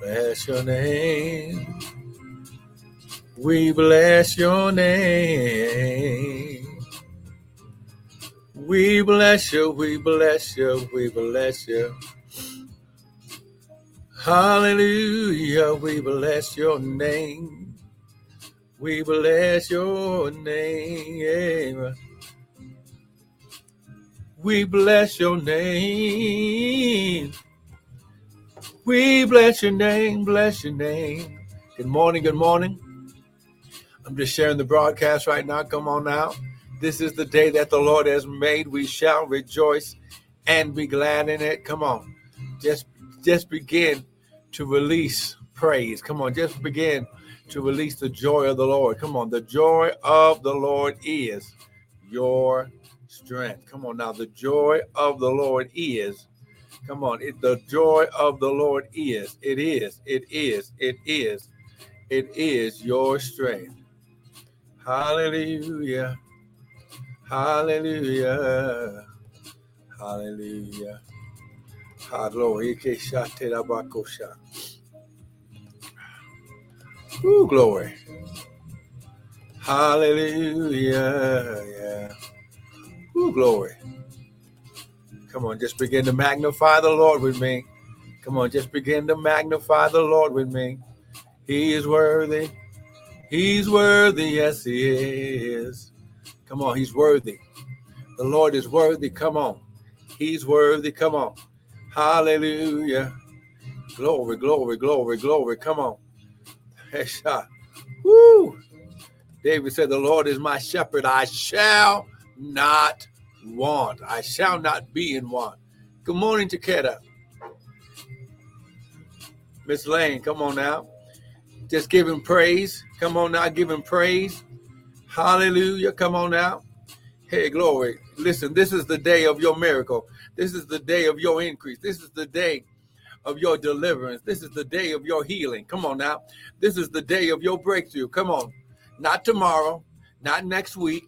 Bless your name. We bless your name. We bless you, we bless you, we bless you. Hallelujah, we bless your name. We bless your name. We bless your name. We bless your name, bless your name. Good morning, good morning. I'm just sharing the broadcast right now. Come on now. This is the day that the Lord has made. We shall rejoice and be glad in it. Come on. Just just begin to release praise. Come on, just begin to release the joy of the Lord. Come on. The joy of the Lord is your strength. Come on now. The joy of the Lord is Come on. It, the joy of the Lord is, it is, it is, it is, it is your strength. Hallelujah. Hallelujah. Hallelujah. Ooh, glory. Hallelujah. Yeah. Ooh, glory. Come on, just begin to magnify the Lord with me. Come on, just begin to magnify the Lord with me. He is worthy. He's worthy. Yes, he is. Come on, he's worthy. The Lord is worthy. Come on. He's worthy. Come on. Hallelujah. Glory, glory, glory, glory. Come on. Headshot. Woo. David said, The Lord is my shepherd. I shall not want. I shall not be in want. Good morning, Takeda. Miss Lane, come on now. Just give him praise. Come on now, give him praise. Hallelujah. Come on now. Hey, glory. Listen, this is the day of your miracle. This is the day of your increase. This is the day of your deliverance. This is the day of your healing. Come on now. This is the day of your breakthrough. Come on. Not tomorrow, not next week.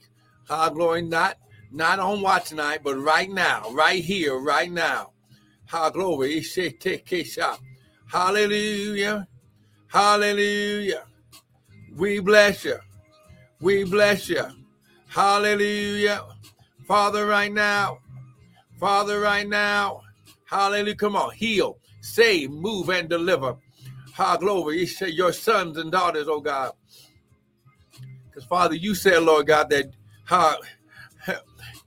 High glory, not not on watch night, but right now, right here, right now. Ha glory. Hallelujah. Hallelujah. We bless you. We bless you. Hallelujah. Father, right now. Father, right now. Hallelujah. Come on. Heal, save, move, and deliver. Ha glory. Your sons and daughters, oh God. Because Father, you said, Lord God, that ha,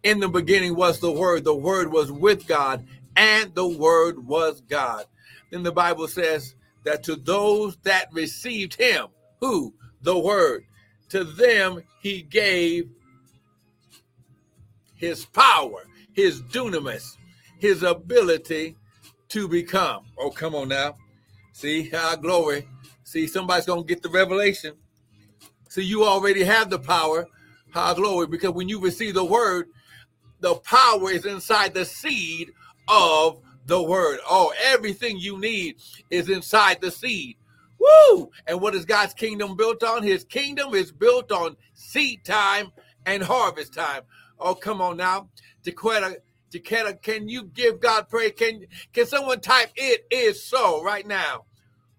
in the beginning was the Word, the Word was with God, and the Word was God. Then the Bible says that to those that received Him, who? The Word, to them He gave His power, His dunamis, His ability to become. Oh, come on now. See, our glory. See, somebody's going to get the revelation. See, you already have the power, our glory, because when you receive the word, the power is inside the seed of the word. Oh, everything you need is inside the seed. Woo! And what is God's kingdom built on? His kingdom is built on seed time and harvest time. Oh, come on now. Dequetta, Dequetta, can you give God praise? Can can someone type it is so right now?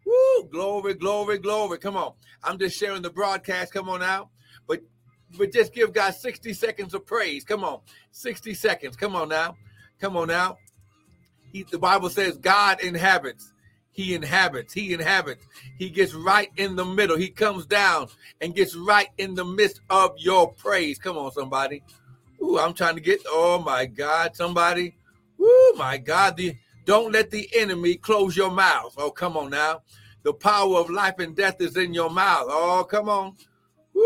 Woo! Glory, glory, glory. Come on. I'm just sharing the broadcast. Come on now. But but just give God 60 seconds of praise. Come on. 60 seconds. Come on now. Come on now. He, the Bible says God inhabits. He inhabits. He inhabits. He gets right in the middle. He comes down and gets right in the midst of your praise. Come on, somebody. Ooh, I'm trying to get. Oh my God, somebody. Ooh, my God. The, don't let the enemy close your mouth. Oh, come on now. The power of life and death is in your mouth. Oh, come on.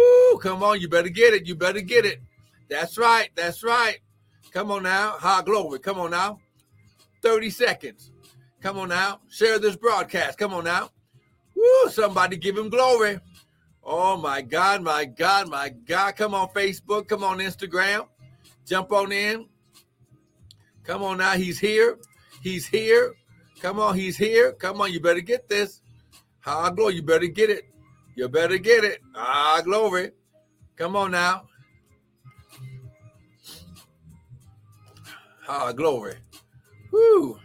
Woo, come on, you better get it. You better get it. That's right. That's right. Come on now. High glory. Come on now. 30 seconds. Come on now. Share this broadcast. Come on now. Woo, somebody give him glory. Oh my God, my God, my God. Come on, Facebook. Come on, Instagram. Jump on in. Come on now. He's here. He's here. Come on, he's here. Come on, you better get this. High glory. You better get it. You better get it. Ah, glory. Come on now. Ah, glory. Woo.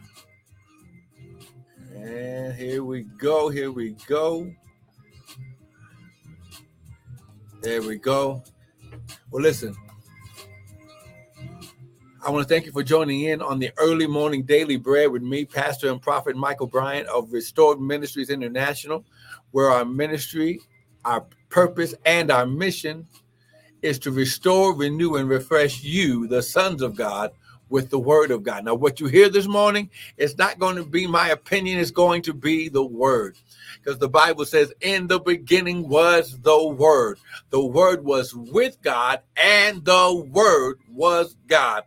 And here we go. Here we go. There we go. Well, listen. I want to thank you for joining in on the early morning daily bread with me, Pastor and Prophet Michael Bryant of Restored Ministries International, where our ministry, our purpose, and our mission is to restore, renew, and refresh you, the sons of God, with the word of God. Now, what you hear this morning is not going to be my opinion, it's going to be the word. Because the Bible says, In the beginning was the word. The word was with God, and the word was God.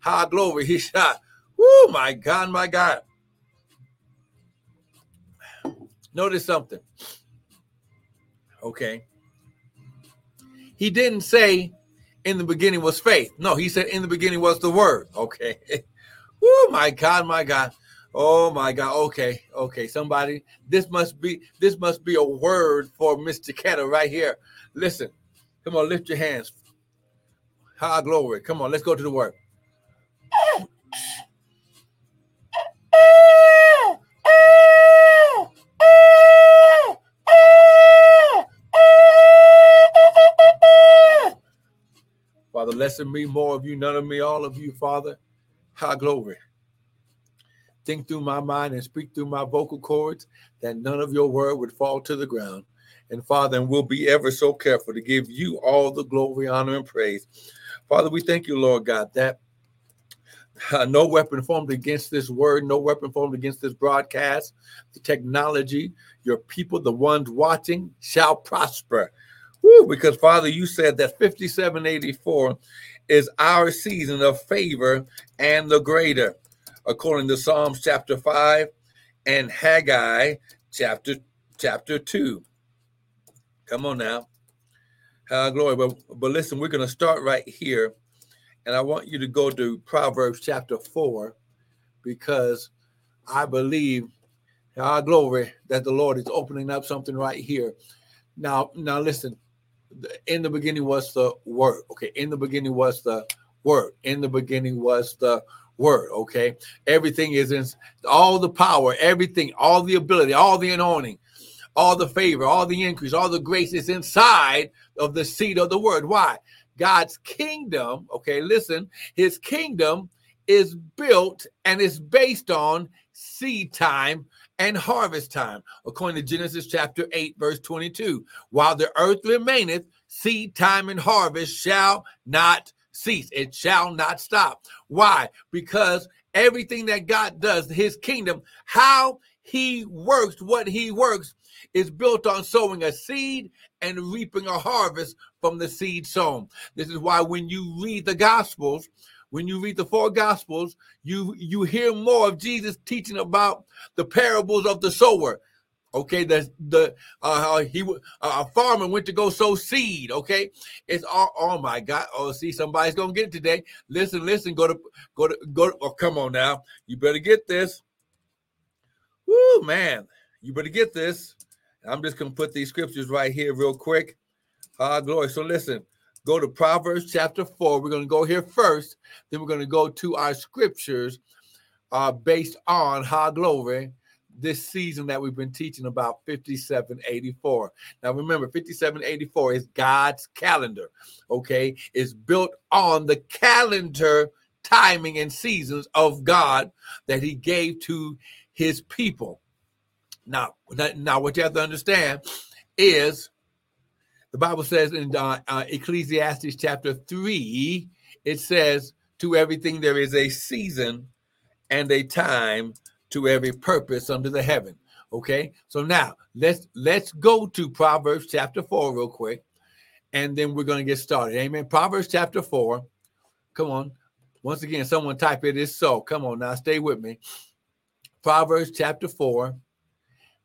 High glory. He shot. Oh my God, my God. Notice something. Okay. He didn't say in the beginning was faith. No, he said in the beginning was the word. Okay. oh my God, my God. Oh my God. Okay. Okay. Somebody, this must be this must be a word for Mr. Kettle right here. Listen. Come on, lift your hands. High glory. Come on, let's go to the word. Father, less of me, more of you, none of me, all of you, Father. High glory. Think through my mind and speak through my vocal cords that none of your word would fall to the ground. And Father, and we'll be ever so careful to give you all the glory, honor, and praise. Father, we thank you, Lord God, that uh, no weapon formed against this word, no weapon formed against this broadcast, the technology, your people, the ones watching, shall prosper. Woo, because Father, you said that 5784 is our season of favor and the greater, according to Psalms chapter 5 and Haggai chapter chapter 2. Come on now. Uh, glory. But, but listen, we're going to start right here and I want you to go to Proverbs chapter 4 because I believe, our glory, that the Lord is opening up something right here. Now, now listen, in the beginning was the word. Okay, in the beginning was the word. In the beginning was the word. Okay, everything is in all the power, everything, all the ability, all the anointing, all the favor, all the increase, all the grace is inside of the seed of the word. Why? God's kingdom, okay, listen, his kingdom is built and is based on seed time and harvest time, according to Genesis chapter 8, verse 22. While the earth remaineth, seed time and harvest shall not cease, it shall not stop. Why? Because everything that God does, his kingdom, how he works, what he works, is built on sowing a seed and reaping a harvest from the seed sown. This is why when you read the Gospels, when you read the four Gospels, you you hear more of Jesus teaching about the parables of the sower. Okay, the the uh, he uh, a farmer went to go sow seed. Okay, it's all. Oh my God! Oh, see, somebody's gonna get it today. Listen, listen. Go to go to go. To, oh, come on now. You better get this. Woo, man! You better get this. I'm just to put these scriptures right here real quick. Ah, uh, glory. So listen, go to Proverbs chapter 4. We're going to go here first. Then we're going to go to our scriptures uh, based on, high glory, this season that we've been teaching about 5784. Now remember, 5784 is God's calendar, okay? It's built on the calendar timing and seasons of God that he gave to his people. Now, now what you have to understand is the Bible says in uh, uh, Ecclesiastes chapter 3, it says, To everything there is a season and a time to every purpose under the heaven. Okay, so now let's let's go to Proverbs chapter 4 real quick, and then we're going to get started. Amen. Proverbs chapter 4. Come on. Once again, someone type it is so. Come on now, stay with me. Proverbs chapter 4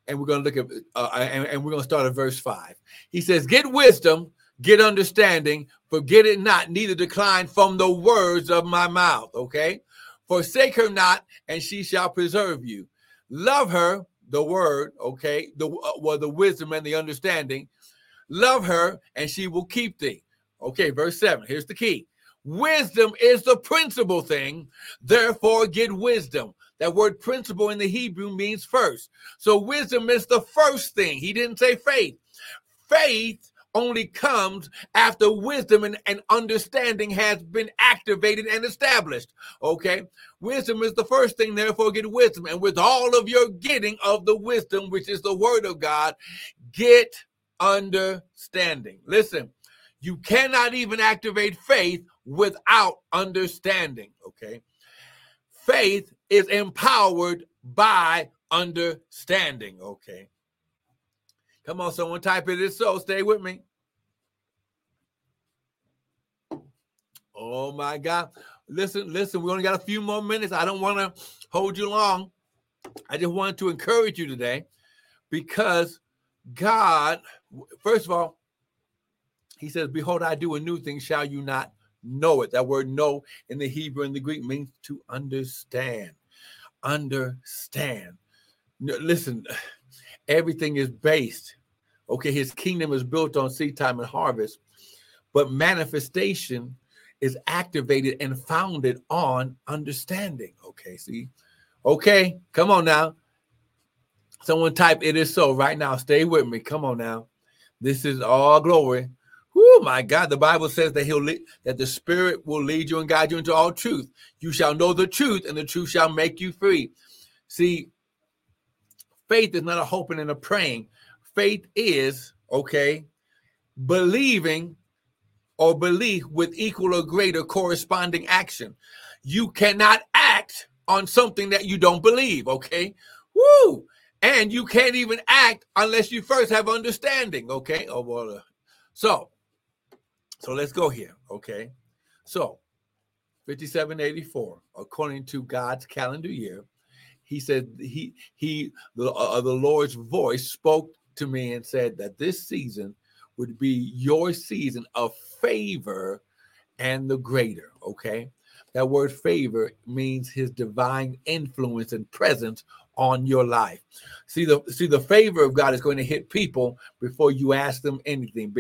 and we're going to look at uh, and, and we're going to start at verse 5 he says get wisdom get understanding forget it not neither decline from the words of my mouth okay? Forsake her not and she shall preserve you. Love her the word okay the uh, well the wisdom and the understanding. Love her and she will keep thee. Okay verse 7 here's the key. Wisdom is the principal thing therefore get wisdom That word principle in the Hebrew means first. So wisdom is the first thing. He didn't say faith. Faith only comes after wisdom and, and, understanding has been activated and established. Okay. Wisdom is the first thing, therefore, get wisdom. And with all of your getting of the wisdom, which is the word of God, get understanding. Listen, you cannot even activate faith without understanding. Okay. Faith is empowered by understanding. Okay. Come on, someone type it. it is so. Stay with me. Oh my God. Listen, listen, we only got a few more minutes. I don't want to hold you long. I just wanted to encourage you today because God, first of all, he says, Behold, I do a new thing. Shall you not know it? That word know in the Hebrew and the Greek means to understand. Understand. Listen, everything is based. Okay, his kingdom is built on seed time and harvest, but manifestation is activated and founded on understanding. Okay, see? Okay, come on now. Someone type it is so right now. Stay with me. Come on now. This is all glory. Oh my God, the Bible says that he'll lead, that the Spirit will lead you and guide you into all truth. You shall know the truth, and the truth shall make you free. See, faith is not a hoping and a praying. Faith is okay, believing or belief with equal or greater corresponding action. You cannot act on something that you don't believe, okay? Woo! And you can't even act unless you first have understanding, okay? Oh, well, uh, so, so let's go here, okay? So, 5784, according to God's calendar year, he said he he the, uh, the Lord's voice spoke to me and said that this season would be your season of favor and the greater. Okay. That word favor means his divine influence and presence on your life. See the see the favor of God is going to hit people before you ask them anything.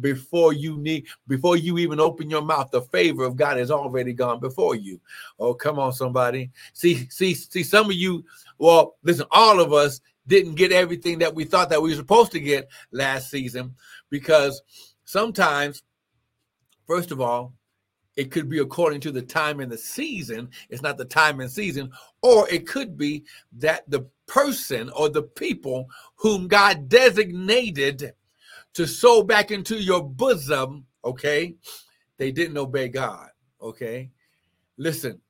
before you need before you even open your mouth, the favor of God has already gone before you. Oh, come on, somebody. See, see, see, some of you, well, listen, all of us didn't get everything that we thought that we were supposed to get last season because sometimes, first of all, it could be according to the time and the season. It's not the time and season. Or it could be that the person or the people whom God designated to sow back into your bosom, okay, they didn't obey God, okay? Listen,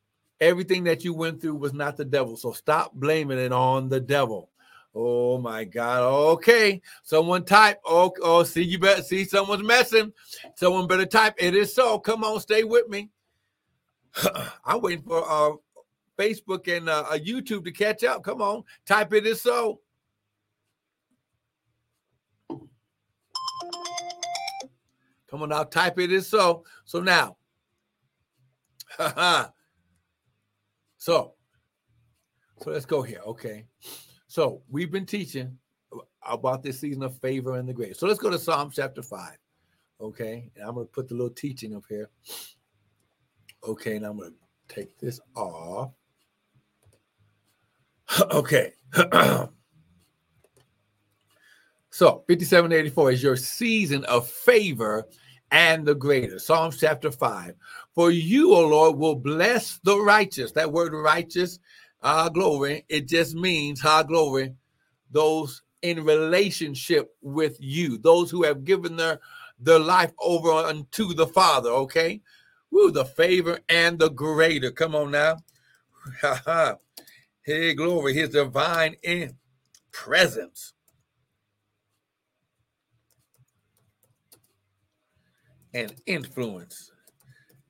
everything that you went through was not the devil. So stop blaming it on the devil. Oh my God. Okay. Someone type. Oh, oh, see, you better see someone's messing. Someone better type. It is so. Come on, stay with me. I'm waiting for uh Facebook and uh, YouTube to catch up. Come on, type it is so. Come on now, type it is so. So now, so, so let's go here. Okay. So we've been teaching about this season of favor and the grace. So let's go to Psalm chapter 5. Okay. And I'm going to put the little teaching up here. Okay. And I'm going to take this off. okay. so 5784 is your season of favor and the greater. Psalms chapter 5. For you, O Lord, will bless the righteous. That word righteous our glory, it just means high glory, those in relationship with you, those who have given their their life over unto the Father. Okay, Woo, the favor and the greater. Come on now. hey, glory, his divine in presence. And influence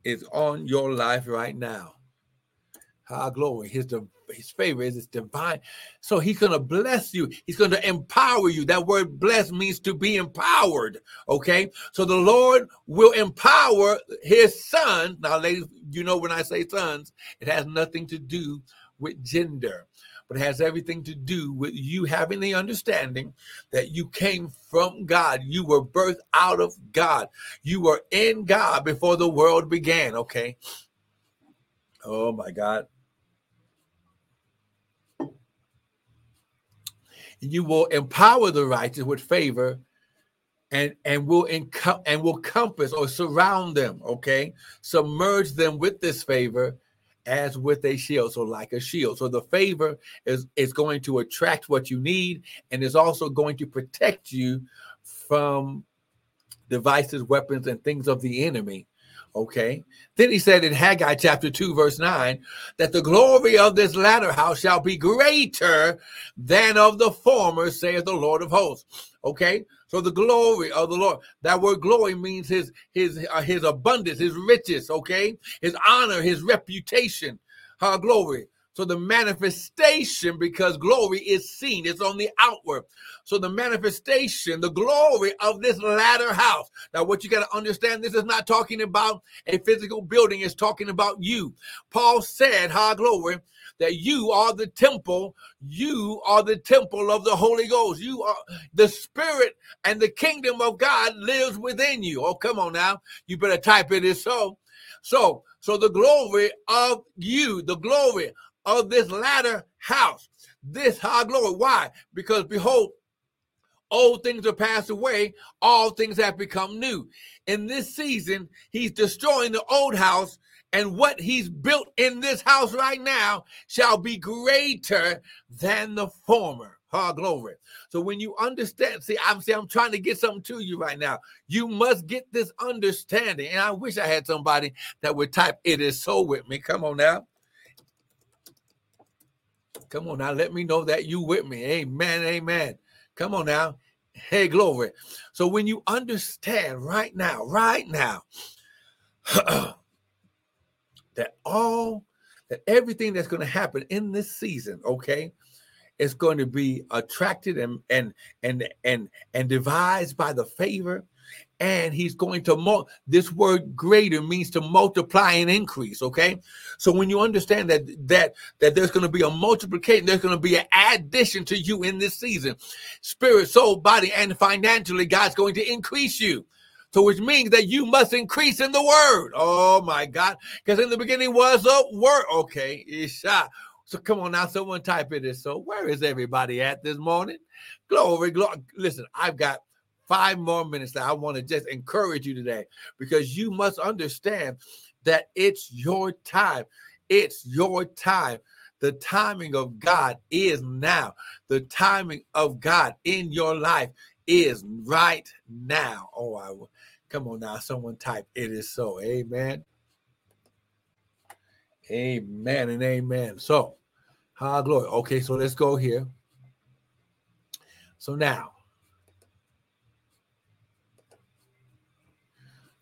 is on your life right now. High glory, his divine his favor is divine. So he's going to bless you. He's going to empower you. That word bless means to be empowered. Okay. So the Lord will empower his son. Now, ladies, you know, when I say sons, it has nothing to do with gender but it has everything to do with you having the understanding that you came from God. You were birthed out of God. You were in God before the world began. Okay. Oh my God. You will empower the righteous with favor and and will enco- and will compass or surround them, okay? Submerge them with this favor as with a shield, so like a shield. So the favor is is going to attract what you need and is also going to protect you from devices, weapons, and things of the enemy. Okay. Then he said in Haggai chapter 2, verse 9, that the glory of this latter house shall be greater than of the former, saith the Lord of hosts. Okay. So the glory of the Lord, that word glory means his his uh, his abundance, his riches, okay, his honor, his reputation, her glory. So the manifestation, because glory is seen, it's on the outward. So the manifestation, the glory of this latter house. Now, what you got to understand, this is not talking about a physical building, it's talking about you. Paul said, High glory, that you are the temple, you are the temple of the Holy Ghost. You are the spirit and the kingdom of God lives within you. Oh, come on now. You better type it is so. So, so the glory of you, the glory of this latter house, this high glory. Why? Because behold, old things are passed away, all things have become new. In this season, he's destroying the old house and what he's built in this house right now shall be greater than the former. Ha glory. So when you understand, see, I'm see, I'm trying to get something to you right now. You must get this understanding. And I wish I had somebody that would type it is so with me. Come on now. Come on now. Let me know that you with me. Amen. Amen. Come on now. Hey, glory. So when you understand right now, right now, that all that everything that's going to happen in this season, okay, is going to be attracted and and and and and devised by the favor and he's going to mul- this word greater means to multiply and increase okay so when you understand that that that there's going to be a multiplication there's going to be an addition to you in this season spirit soul body and financially god's going to increase you so which means that you must increase in the word. Oh my God. Because in the beginning was a word. Okay. Isha. So come on now, someone type it in. So where is everybody at this morning? Glory, glory. Listen, I've got five more minutes that I want to just encourage you today because you must understand that it's your time. It's your time. The timing of God is now. The timing of God in your life is right now. Oh, I will. Come on now, someone type it is so. Amen. Amen and amen. So, high glory. Okay, so let's go here. So now,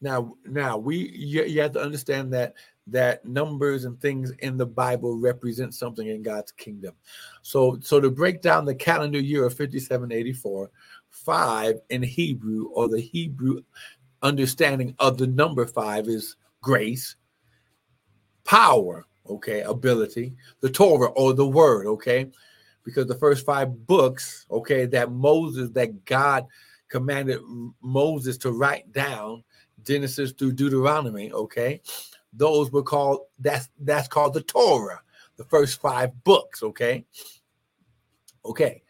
now, now we you, you have to understand that that numbers and things in the Bible represent something in God's kingdom. So, so to break down the calendar year of 5784, five in Hebrew or the Hebrew understanding of the number five is grace, power, okay, ability, the Torah or the word, okay, because the first five books, okay, that Moses, that God commanded Moses to write down, Genesis through Deuteronomy, okay, those were called that's that's called the Torah, the first five books, okay, okay.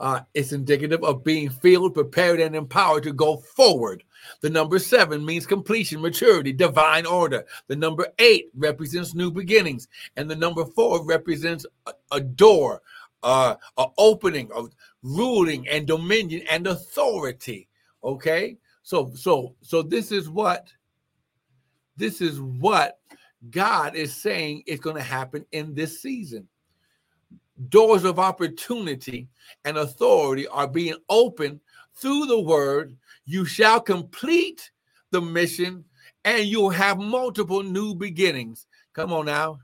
Uh, it's indicative of being filled, prepared, and empowered to go forward the number seven means completion, maturity, divine order. The number eight represents new beginnings. And the number four represents a, a door, uh, an opening of ruling and dominion and authority. Okay. So, so, so this is what, this is what God is saying is going to happen in this season. Doors of opportunity and authority are being opened through the word you shall complete the mission and you'll have multiple new beginnings. Come on now.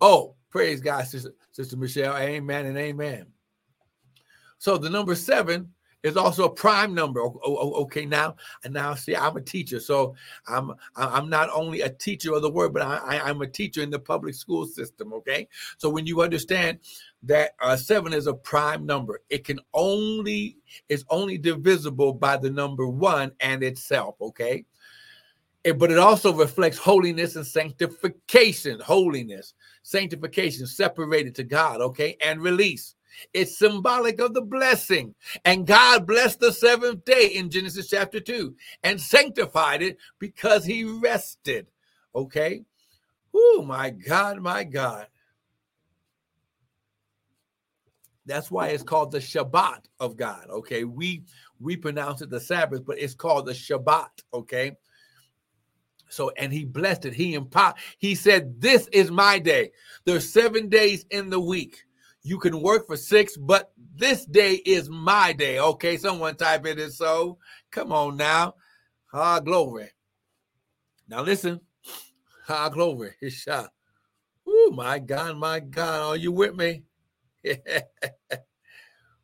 Oh, praise God, Sister, Sister Michelle. Amen and amen. So the number seven is also a prime number. Okay, now and now see, I'm a teacher, so I'm I'm not only a teacher of the word, but I, I'm a teacher in the public school system. Okay, so when you understand that uh, seven is a prime number, it can only is only divisible by the number one and itself. Okay. It, but it also reflects holiness and sanctification, holiness, sanctification, separated to God, okay, and release It's symbolic of the blessing. And God blessed the seventh day in Genesis chapter 2 and sanctified it because he rested. Okay? Oh, my God, my God. That's why it's called the Shabbat of God. Okay. We we pronounce it the Sabbath, but it's called the Shabbat. Okay. So, and he blessed it. He empowered, he said, This is my day. There's seven days in the week. You can work for six, but this day is my day. Okay, someone type it in so. Come on now. Ah, glory. Now listen. Ah, glory. Isha. Oh my God, my God. Are you with me?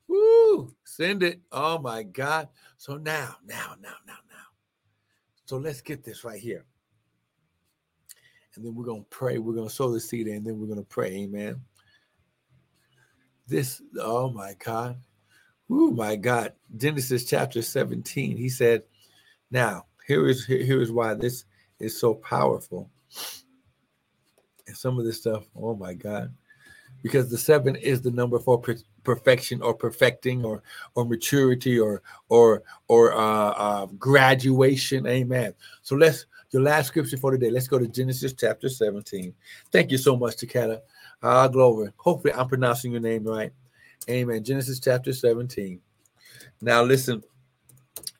Woo! Send it. Oh my God. So now, now, now, now, now. So let's get this right here and then we're going to pray. We're going to sow the seed, and then we're going to pray. Amen. This, oh my God. Oh my God. Genesis chapter 17. He said, Now, here is here is why this is so powerful. And some of this stuff, oh my God. Because the seven is the number for per- perfection or perfecting or or maturity or or or uh, uh, graduation. Amen. So let's your last scripture for today. Let's go to Genesis chapter 17. Thank you so much, Takata. Ah, glory. Hopefully, I'm pronouncing your name right. Amen. Genesis chapter 17. Now, listen,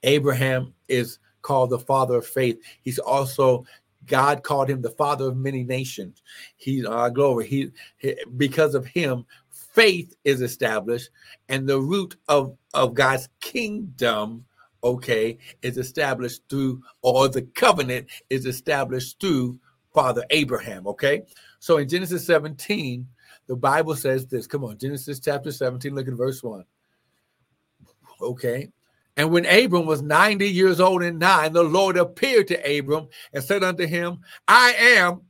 Abraham is called the father of faith. He's also God called him the father of many nations. He, uh, glory. He, he, because of him, faith is established, and the root of of God's kingdom okay, is established through, or the covenant is established through Father Abraham, okay? So in Genesis 17, the Bible says this. Come on, Genesis chapter 17, look at verse 1. Okay. And when Abram was 90 years old and nine, the Lord appeared to Abram and said unto him, I am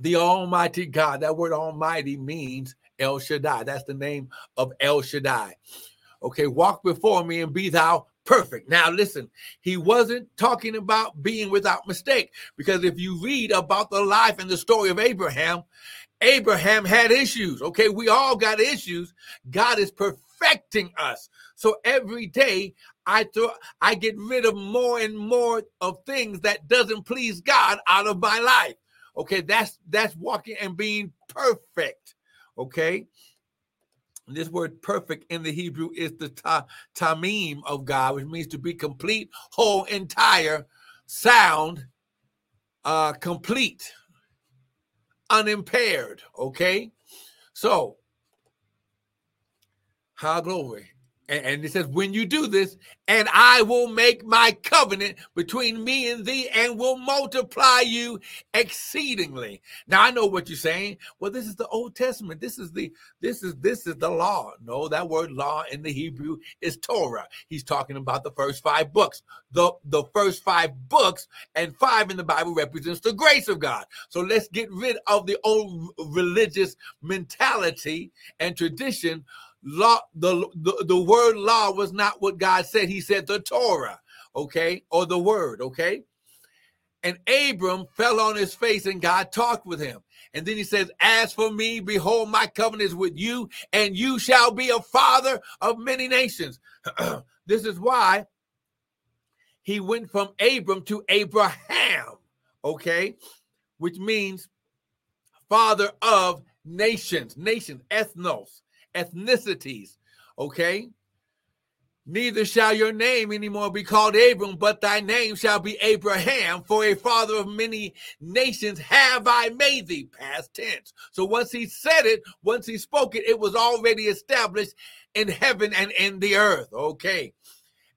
the Almighty God. That word Almighty means El Shaddai. That's the name of El Shaddai. Okay, walk before me and be thou perfect. Now, listen, he wasn't talking about being without mistake because if you read about the life and the story of Abraham, Abraham had issues. Okay, we all got issues. God is perfecting us. So every day I throw, I get rid of more and more of things that doesn't please God out of my life. Okay, that's that's walking and being perfect. Okay, this word perfect in the Hebrew is the ta- tamim of God, which means to be complete, whole, entire, sound, uh, complete, unimpaired. Okay. So, how glory. And, it says, when you do this, and I will make my covenant between me and thee and will multiply you exceedingly. Now I know what you're saying. Well, this is the Old Testament. This is the this is this is the law. No, that word law in the Hebrew is Torah. He's talking about the first five books. The the first five books and five in the Bible represents the grace of God. So let's get rid of the old religious mentality and tradition law the, the the word law was not what god said. He said the torah okay or the word okay? And abram fell on his face and god talked with him. And then he says as for me behold my covenant is with you and you shall be a father of many nations. This is why he went from abram to abraham okay? Which means father of nations nations ethnos ethnicities. Okay. Neither shall your name anymore be called Abram, but thy name shall be Abraham, for a father of many nations have I made thee. Past tense. So once he said it, once he spoke it, it was already established in heaven and in the earth. Okay.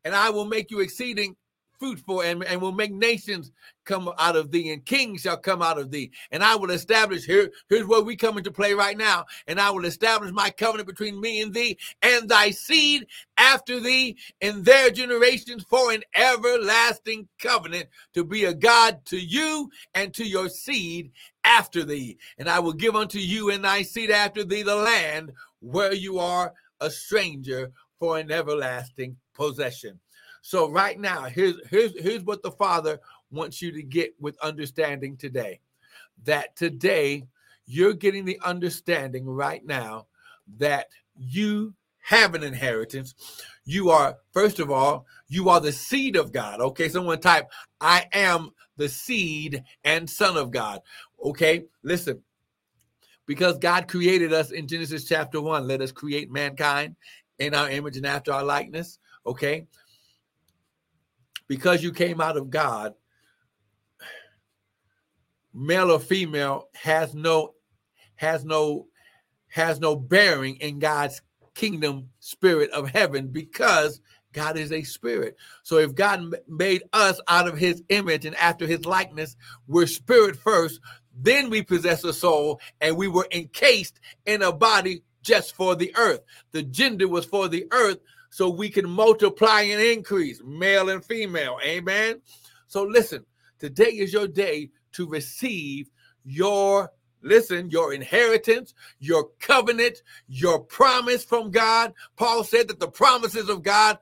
And I will make you exceeding fruitful and, and will make nations come out of thee and kings shall come out of thee. And i will establish here here's where we come into play right now. And i will establish my covenant between me and thee and thy seed after thee in their generations for an everlasting covenant to be a god to you and to your seed after thee. And i will give unto you and thy seed after thee the land where you are a stranger for an everlasting possession. So right now, here's here's here's what the Father wants you to get with understanding today. That today you're getting the understanding right now that you have an inheritance. You are, first of all, you are the seed of God. Okay, someone type, I am the seed and son of God. Okay, listen. Because God created us in Genesis chapter 1, let us create mankind in our image and after our likeness. Okay, because you came out of God, male or female has no has no has no bearing in God's kingdom spirit of heaven because God is a spirit. So if God made us out of his image and after his likeness, we're spirit first, then we possess a soul and we were encased in a body just for the earth. The gender was for the earth so we can multiply and increase, male and female. Amen. So listen, today is your day to receive your listen, your inheritance, your covenant, your promise from God. Paul said that the promises of God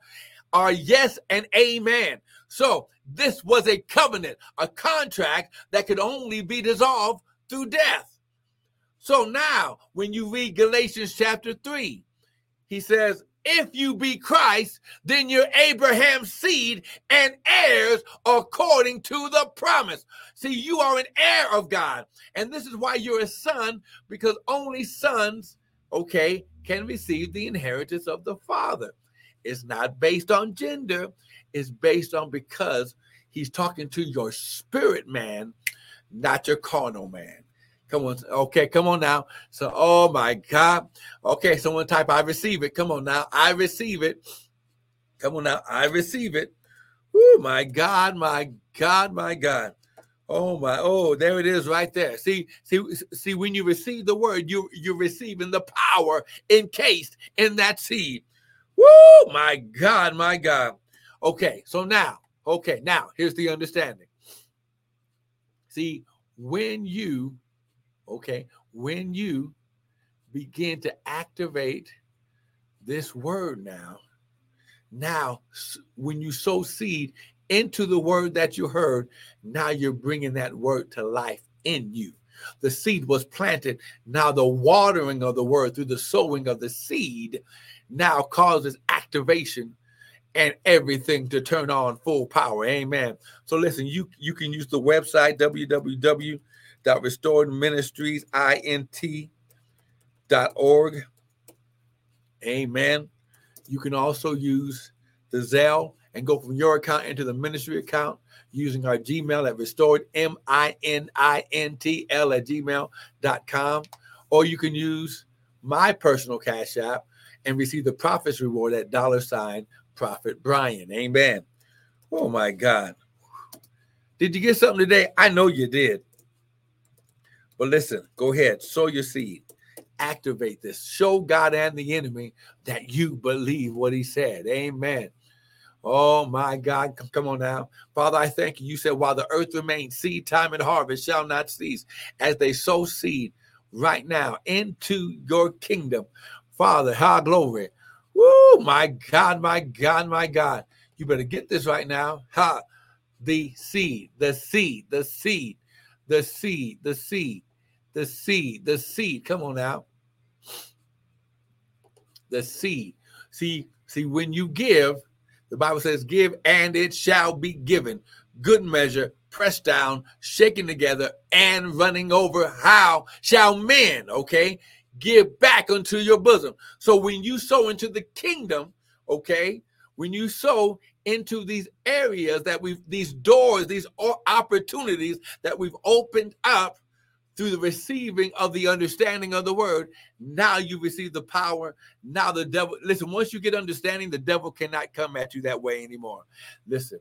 are yes and amen. So this was a covenant, a contract that could only be dissolved through death. So now, when you read Galatians chapter 3, he says, if you be Christ, then you're Abraham's seed and heirs according to the promise. See, you are an heir of God. And this is why you're a son, because only sons, okay, can receive the inheritance of the Father. It's not based on gender, it's based on because he's talking to your spirit man, not your carnal man. Come on. Okay, come on now. So, oh my God. Okay, someone type, I receive it. Come on now. I receive it. Come on now. I receive it. Oh my God, my God, my God. Oh my, oh, there it is right there. See, see, see, when you receive the word, you you're receiving the power encased in that seed. Woo! My God, my God. Okay, so now, okay, now here's the understanding. See, when you Okay. When you begin to activate this word now, now when you sow seed into the word that you heard, now you're bringing that word to life in you. The seed was planted. Now the watering of the word through the sowing of the seed now causes activation and everything to turn on full power. Amen. So listen, you you can use the website www dot restored ministries int dot org. Amen. You can also use the Zelle and go from your account into the ministry account using our gmail at restored m-i-n-i-n-t-l at gmail.com or you can use my personal cash app and receive the prophet's reward at dollar sign prophet brian. Amen. Oh my god. Did you get something today? I know you did but listen, go ahead, sow your seed, activate this, show God and the enemy that you believe what he said. Amen. Oh my God, come, on now. Father, I thank you. You said, while the earth remains, seed time and harvest shall not cease as they sow seed right now into your kingdom. Father, high glory. Woo, my God, my God, my God. You better get this right now. Ha, the seed, the seed, the seed, the seed, the seed the seed, the seed. Come on now. The seed. See, see, when you give, the Bible says, give and it shall be given. Good measure, pressed down, shaken together, and running over. How shall men, okay, give back unto your bosom? So when you sow into the kingdom, okay, when you sow into these areas that we've, these doors, these opportunities that we've opened up, through the receiving of the understanding of the word, now you receive the power. Now the devil, listen, once you get understanding, the devil cannot come at you that way anymore. Listen,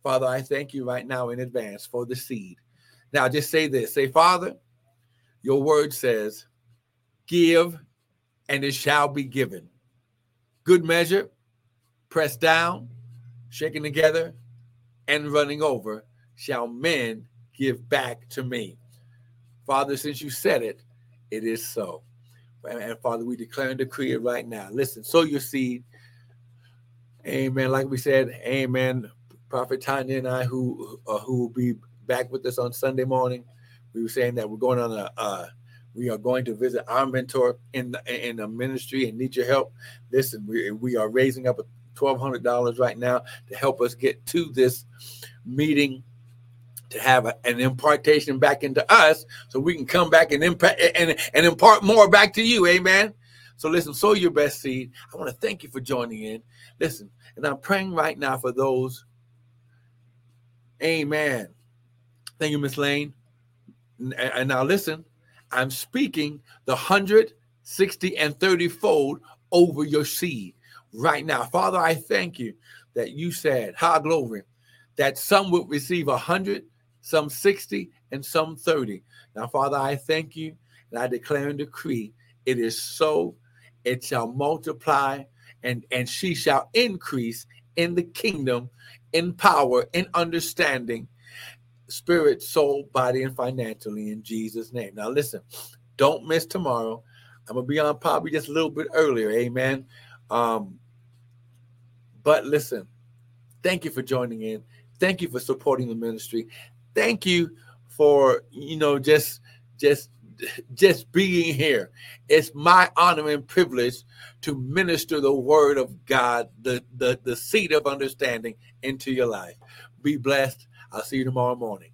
Father, I thank you right now in advance for the seed. Now just say this say, Father, your word says, give and it shall be given. Good measure, pressed down, shaken together, and running over, shall men give back to me. Father, since you said it, it is so. And Father, we declare and decree it right now. Listen, sow your seed. Amen. Like we said, Amen. Prophet Tanya and I, who uh, who will be back with us on Sunday morning, we were saying that we're going on a, a we are going to visit our mentor in the, in the ministry and need your help. Listen, we, we are raising up $1,200 right now to help us get to this meeting to have a, an impartation back into us so we can come back and impact and, and impart more back to you. Amen. So listen, sow your best seed. I want to thank you for joining in. Listen, and I'm praying right now for those. Amen. Thank you, Miss Lane. And now listen, I'm speaking the 160 and 30 fold over your seed right now. Father, I thank you that you said, high glory, that some would receive a hundred, some 60, and some 30. Now, Father, I thank you and I declare and decree it is so, it shall multiply, and, and she shall increase in the kingdom, in power, in understanding, spirit, soul, body, and financially in Jesus' name. Now, listen, don't miss tomorrow. I'm gonna be on probably just a little bit earlier, amen. Um, but listen, thank you for joining in. Thank you for supporting the ministry. Thank you for you know just just just being here. It's my honor and privilege to minister the word of God, the the the seed of understanding into your life. Be blessed. I'll see you tomorrow morning.